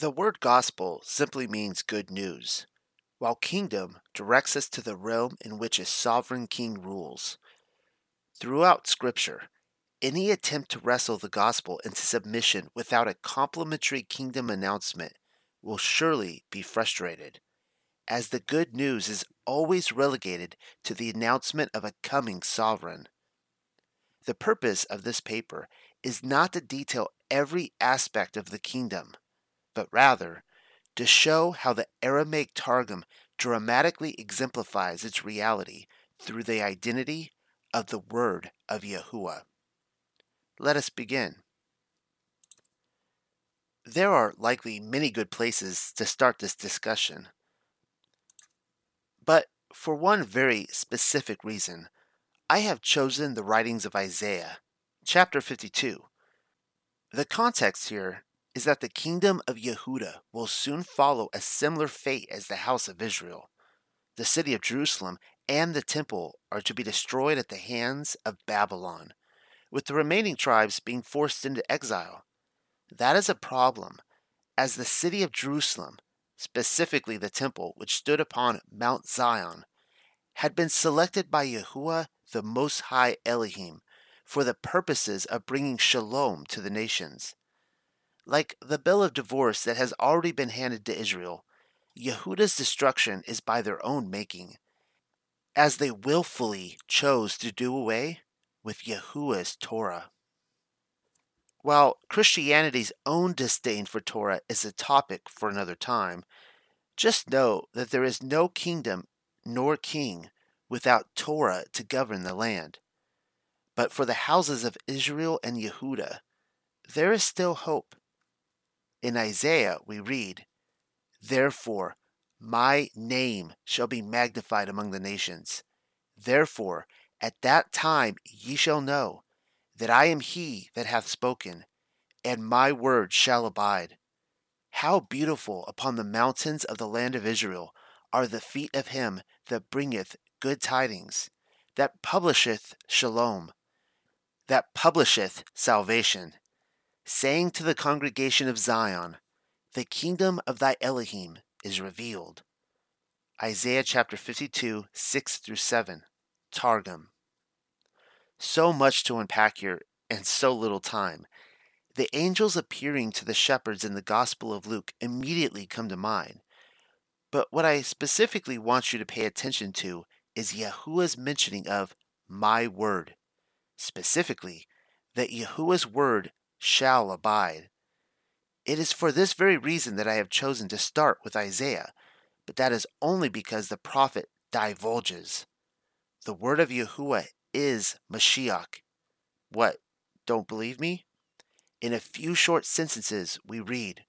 The word gospel simply means good news, while kingdom directs us to the realm in which a sovereign king rules. Throughout Scripture, any attempt to wrestle the gospel into submission without a complimentary kingdom announcement will surely be frustrated, as the good news is always relegated to the announcement of a coming sovereign. The purpose of this paper is not to detail every aspect of the kingdom, but rather to show how the Aramaic Targum dramatically exemplifies its reality through the identity of the word of Yahuwah. Let us begin. There are likely many good places to start this discussion. But for one very specific reason, I have chosen the writings of Isaiah, chapter 52. The context here is that the kingdom of Yehuda will soon follow a similar fate as the house of Israel. The city of Jerusalem and the temple are to be destroyed at the hands of Babylon, with the remaining tribes being forced into exile. That is a problem, as the city of Jerusalem, specifically the temple which stood upon Mount Zion, had been selected by Yahuwah the Most High Elohim for the purposes of bringing shalom to the nations. Like the bill of divorce that has already been handed to Israel, Yehuda's destruction is by their own making, as they willfully chose to do away with Yahuwah's Torah. While Christianity's own disdain for Torah is a topic for another time, just know that there is no kingdom nor king without Torah to govern the land. But for the houses of Israel and Yehuda, there is still hope. In Isaiah we read, Therefore, my name shall be magnified among the nations. Therefore, at that time ye shall know that I am he that hath spoken, and my word shall abide. How beautiful upon the mountains of the land of Israel are the feet of him that bringeth good tidings, that publisheth shalom, that publisheth salvation, saying to the congregation of Zion, The kingdom of thy Elohim is revealed. Isaiah chapter 52, 6 through 7, Targum. So much to unpack here and so little time. The angels appearing to the shepherds in the Gospel of Luke immediately come to mind. But what I specifically want you to pay attention to is Yahuwah's mentioning of my word, specifically, that Yahuwah's word shall abide. It is for this very reason that I have chosen to start with Isaiah, but that is only because the prophet divulges. The word of Yahuwah is Mashiach. What, don't believe me? In a few short sentences, we read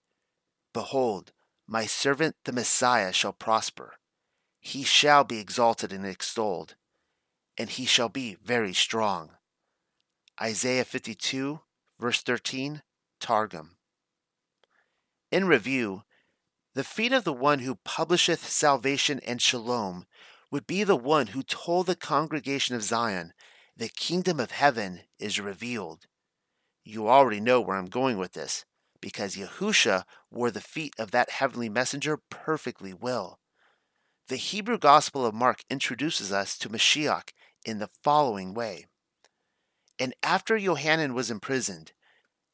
Behold, my servant the Messiah shall prosper. He shall be exalted and extolled, and he shall be very strong. Isaiah 52, verse 13, Targum. In review, the feet of the one who publisheth salvation and shalom would be the one who told the congregation of Zion, The kingdom of heaven is revealed. You already know where I'm going with this, because Yahusha wore the feet of that heavenly messenger perfectly well. The Hebrew Gospel of Mark introduces us to Mashiach in the following way. And after Yohanan was imprisoned,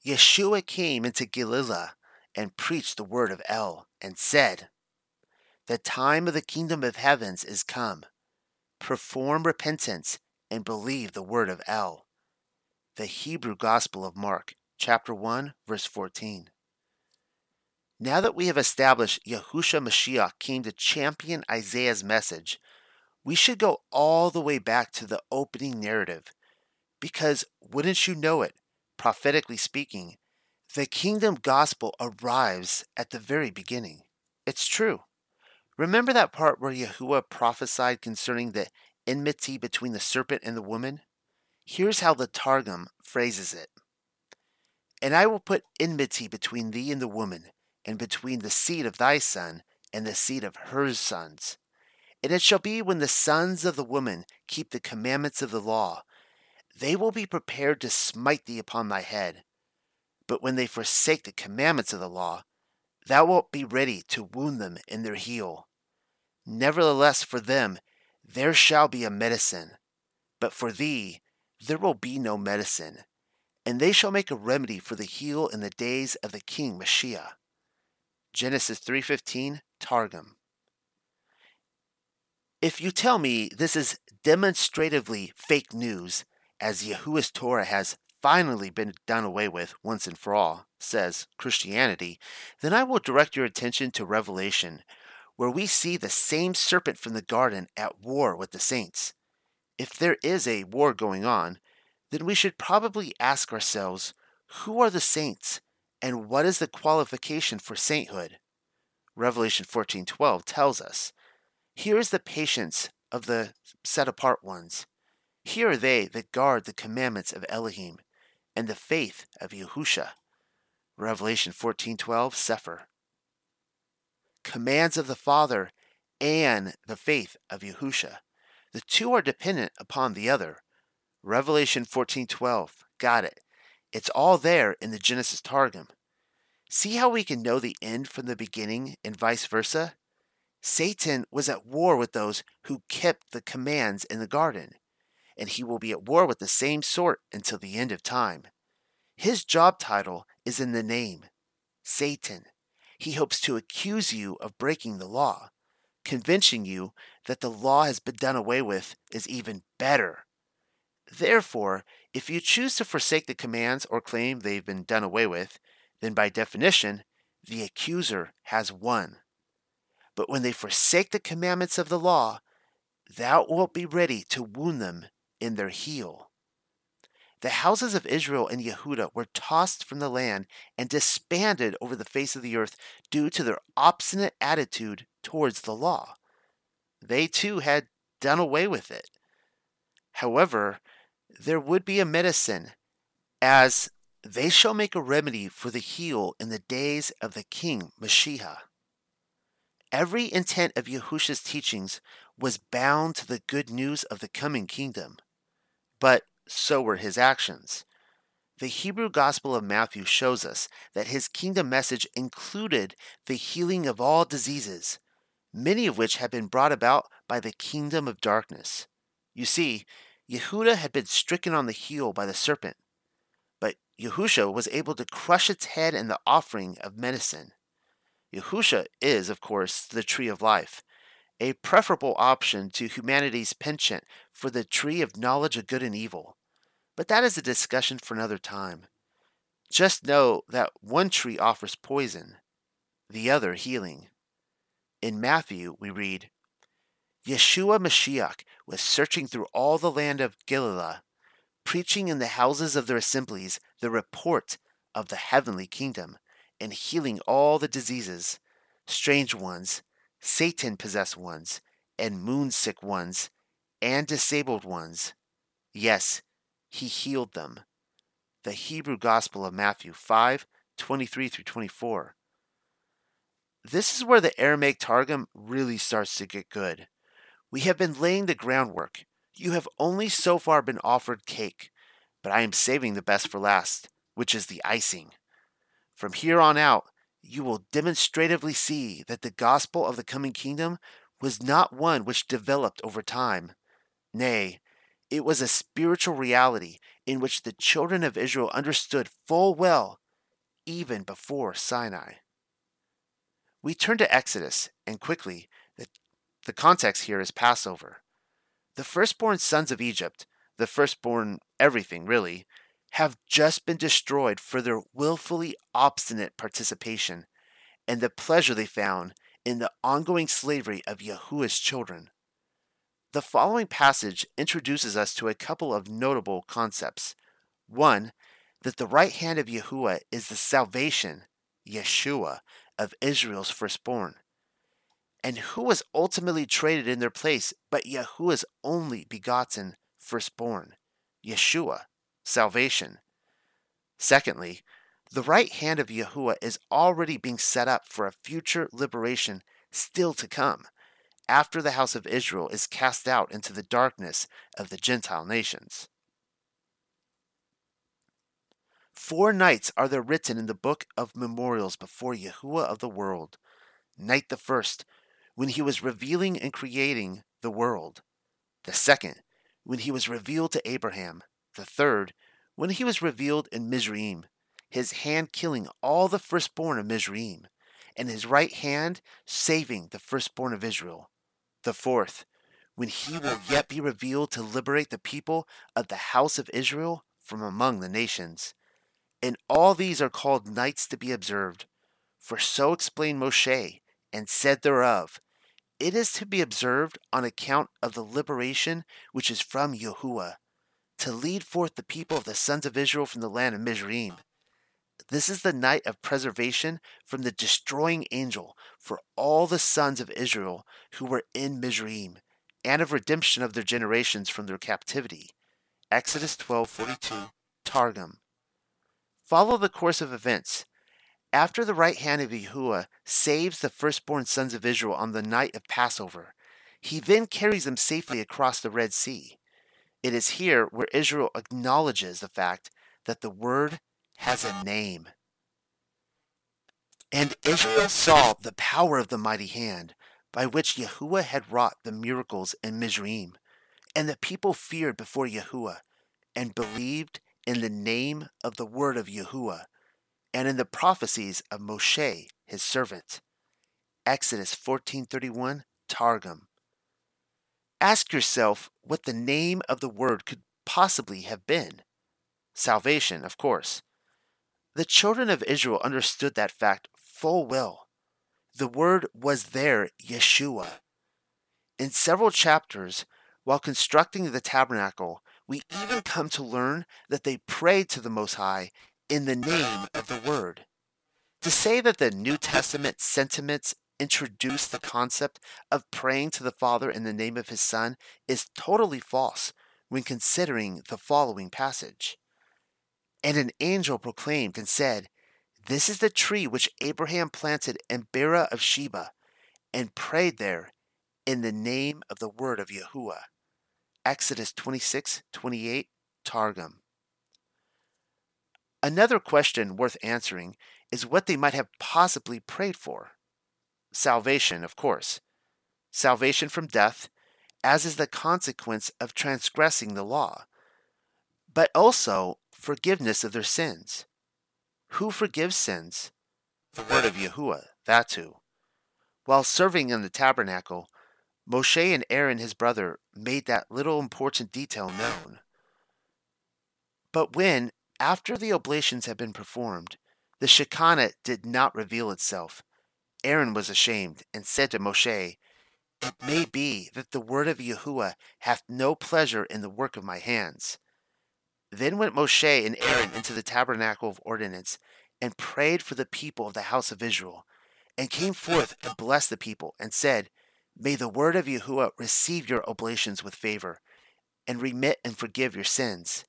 Yeshua came into Galilee and preached the word of El, and said, The time of the kingdom of heavens is come. Perform repentance and believe the word of El. The Hebrew Gospel of Mark, chapter 1, verse 14. Now that we have established Yahusha Mashiach came to champion Isaiah's message, we should go all the way back to the opening narrative. Because, wouldn't you know it, prophetically speaking, the kingdom gospel arrives at the very beginning. It's true. Remember that part where Yahuwah prophesied concerning the enmity between the serpent and the woman? Here's how the Targum phrases it And I will put enmity between thee and the woman, and between the seed of thy son and the seed of her sons. And it shall be when the sons of the woman keep the commandments of the law, they will be prepared to smite thee upon thy head but when they forsake the commandments of the law, thou wilt be ready to wound them in their heel. Nevertheless, for them there shall be a medicine, but for thee there will be no medicine, and they shall make a remedy for the heel in the days of the king Mashiach. Genesis 3:15 Targum. If you tell me this is demonstratively fake news, as Yahuwah's Torah has finally been done away with once and for all, says Christianity, then I will direct your attention to Revelation, where we see the same serpent from the garden at war with the saints. If there is a war going on, then we should probably ask ourselves who are the saints and what is the qualification for sainthood? Revelation 14:12 tells us, "Here is the patience of the set apart ones. Here are they that guard the commandments of Elohim and the faith of Yahusha. Revelation 14:12 Cepher. Commands of the Father and the faith of Yahusha. The two are dependent upon the other. Revelation 14:12. Got it. It's all there in the Genesis Targum. See how we can know the end from the beginning and vice versa? Satan was at war with those who kept the commands in the garden and he will be at war with the same sort until the end of time. His job title is in the name Satan. He hopes to accuse you of breaking the law, convincing you that the law has been done away with is even better. Therefore, if you choose to forsake the commands or claim they've been done away with, then by definition, the accuser has won. But when they forsake the commandments of the law, thou wilt be ready to wound them in their heel. The houses of Israel and Yehuda were tossed from the land and disbanded over the face of the earth due to their obstinate attitude towards the law. They too had done away with it. However, there would be a medicine, as they shall make a remedy for the heel in the days of the king Mashiach. Every intent of Yahusha's teachings was bound to the good news of the coming kingdom but so were his actions. The Hebrew Gospel of Matthew shows us that his kingdom message included the healing of all diseases, many of which had been brought about by the kingdom of darkness. You see, Yehuda had been stricken on the heel by the serpent, but Yahusha was able to crush its head in the offering of medicine. Yahusha is, of course, the tree of life, a preferable option to humanity's penchant for the tree of knowledge of good and evil. But that is a discussion for another time. Just know that one tree offers poison, the other healing. In Matthew, we read, Yeshua Mashiach was searching through all the land of Galilee, preaching in the houses of their assemblies the report of the heavenly kingdom, and healing all the diseases, strange ones, Satan possessed ones, and moon sick ones, and disabled ones. Yes, he healed them. The Hebrew Gospel of Matthew 5 23 through 24. This is where the Aramaic Targum really starts to get good. We have been laying the groundwork. You have only so far been offered cake, but I am saving the best for last, which is the icing. From here on out, you will demonstratively see that the gospel of the coming kingdom was not one which developed over time. Nay, it was a spiritual reality in which the children of Israel understood full well even before Sinai. We turn to Exodus, and quickly, the, the context here is Passover. The firstborn sons of Egypt, the firstborn everything really, have just been destroyed for their willfully obstinate participation and the pleasure they found in the ongoing slavery of Yahuwah's children. The following passage introduces us to a couple of notable concepts. One, that the right hand of Yahuwah is the salvation, Yeshua, of Israel's firstborn. And who was ultimately traded in their place but Yahuwah's only begotten firstborn, Yeshua, salvation. Secondly, the right hand of Yahuwah is already being set up for a future liberation still to come, after the house of Israel is cast out into the darkness of the Gentile nations. Four nights are there written in the book of memorials before Yahuwah of the world. Night the first, when he was revealing and creating the world. The second, when he was revealed to Abraham. The third, when he was revealed in Mizraim, his hand killing all the firstborn of Mizraim, and his right hand saving the firstborn of Israel. The fourth, when he will yet be revealed to liberate the people of the house of Israel from among the nations. And all these are called nights to be observed. For so explained Moshe, and said thereof, It is to be observed on account of the liberation which is from Yahuwah, to lead forth the people of the sons of Israel from the land of Mizraim. This is the night of preservation from the destroying angel for all the sons of Israel who were in Mizraim, and of redemption of their generations from their captivity. Exodus 12:42, Targum. Follow the course of events. After the right hand of Yahuwah saves the firstborn sons of Israel on the night of Passover, he then carries them safely across the Red Sea. It is here where Israel acknowledges the fact that the word has a name. And Israel saw the power of the mighty hand by which Yahuwah had wrought the miracles in Mizraim. And the people feared before Yahuwah and believed in the name of the word of Yahuwah and in the prophecies of Moshe, his servant. Exodus 14:31 Targum. Ask yourself what the name of the word could possibly have been. Salvation, of course. The children of Israel understood that fact full well the word was there, Yeshua. In several chapters, while constructing the tabernacle, we even come to learn that they prayed to the Most High in the name of the Word. To say that the New Testament sentiments introduce the concept of praying to the Father in the name of His Son is totally false when considering the following passage. And an angel proclaimed and said, this is the tree which Abraham planted in Beerah of Sheba and prayed there in the name of the word of Yahuwah. Exodus 26 28 Targum. Another question worth answering is what they might have possibly prayed for. Salvation, of course. Salvation from death, as is the consequence of transgressing the law, but also forgiveness of their sins. Who forgives sins? The word of Yahuwah, that's who. While serving in the tabernacle, Moshe and Aaron, his brother, made that little important detail known. But when, after the oblations had been performed, the Shekinah did not reveal itself, Aaron was ashamed and said to Moshe, It may be that the word of Yahuwah hath no pleasure in the work of my hands. Then went Moshe and Aaron into the tabernacle of ordinance and prayed for the people of the house of Israel, and came forth and blessed the people, and said, May the word of Yahuwah receive your oblations with favor, and remit and forgive your sins.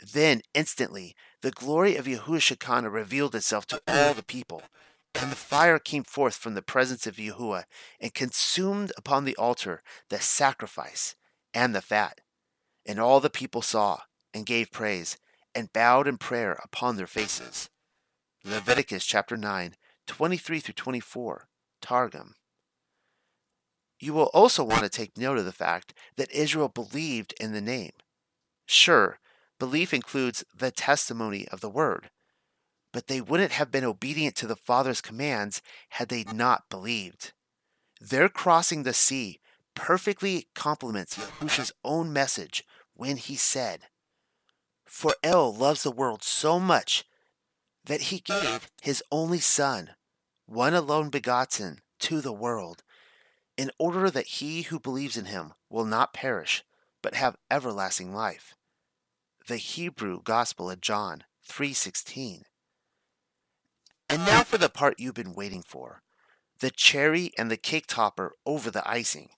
Then instantly the glory of Shekinah revealed itself to all the people, and the fire came forth from the presence of Yahuwah, and consumed upon the altar the sacrifice and the fat. And all the people saw, and gave praise, and bowed in prayer upon their faces. Leviticus chapter 9, 23 through 24, Targum. You will also want to take note of the fact that Israel believed in the name. Sure, belief includes the testimony of the word, but they wouldn't have been obedient to the Father's commands had they not believed. Their crossing the sea perfectly complements Yahusha's own message when he said, For El loves the world so much that he gave his only Son, one alone begotten, to the world, in order that he who believes in him will not perish, but have everlasting life. The Hebrew Gospel of John 3:16. And now for the part you've been waiting for, the cherry and the cake topper over the icing.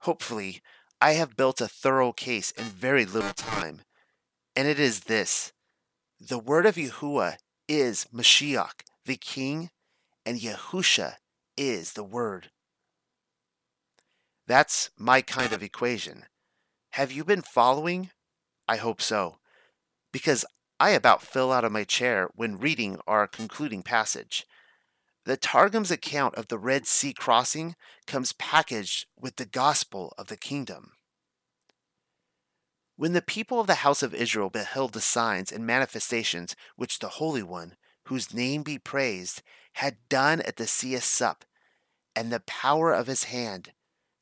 Hopefully, I have built a thorough case in very little time, and it is this. The word of Yahuwah is Mashiach, the King, and Yahusha is the Word. That's my kind of equation. Have you been following? I hope so. Because I about fell out of my chair when reading our concluding passage. The Targum's account of the Red Sea crossing comes packaged with the gospel of the kingdom. When the people of the house of Israel beheld the signs and manifestations which the Holy One, whose name be praised, had done at the sea of Suph, and the power of his hand,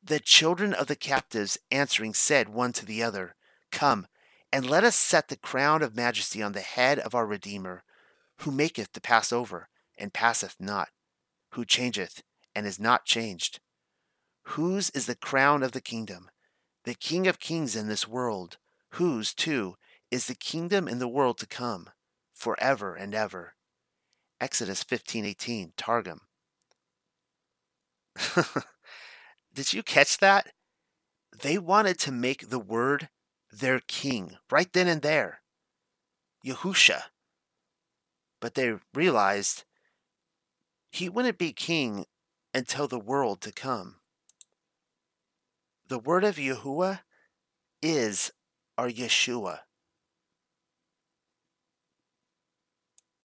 the children of the captives answering said one to the other, Come, and let us set the crown of majesty on the head of our Redeemer, who maketh to pass over, and passeth not, who changeth, and is not changed. Whose is the crown of the kingdom? The King of kings in this world, whose, too, is the kingdom in the world to come, for ever and ever. Exodus 15:18 Targum. Did you catch that? They wanted to make the word their king right then and there, Yahusha. But they realized he wouldn't be king until the world to come. The word of Yahuwah is our Yeshua.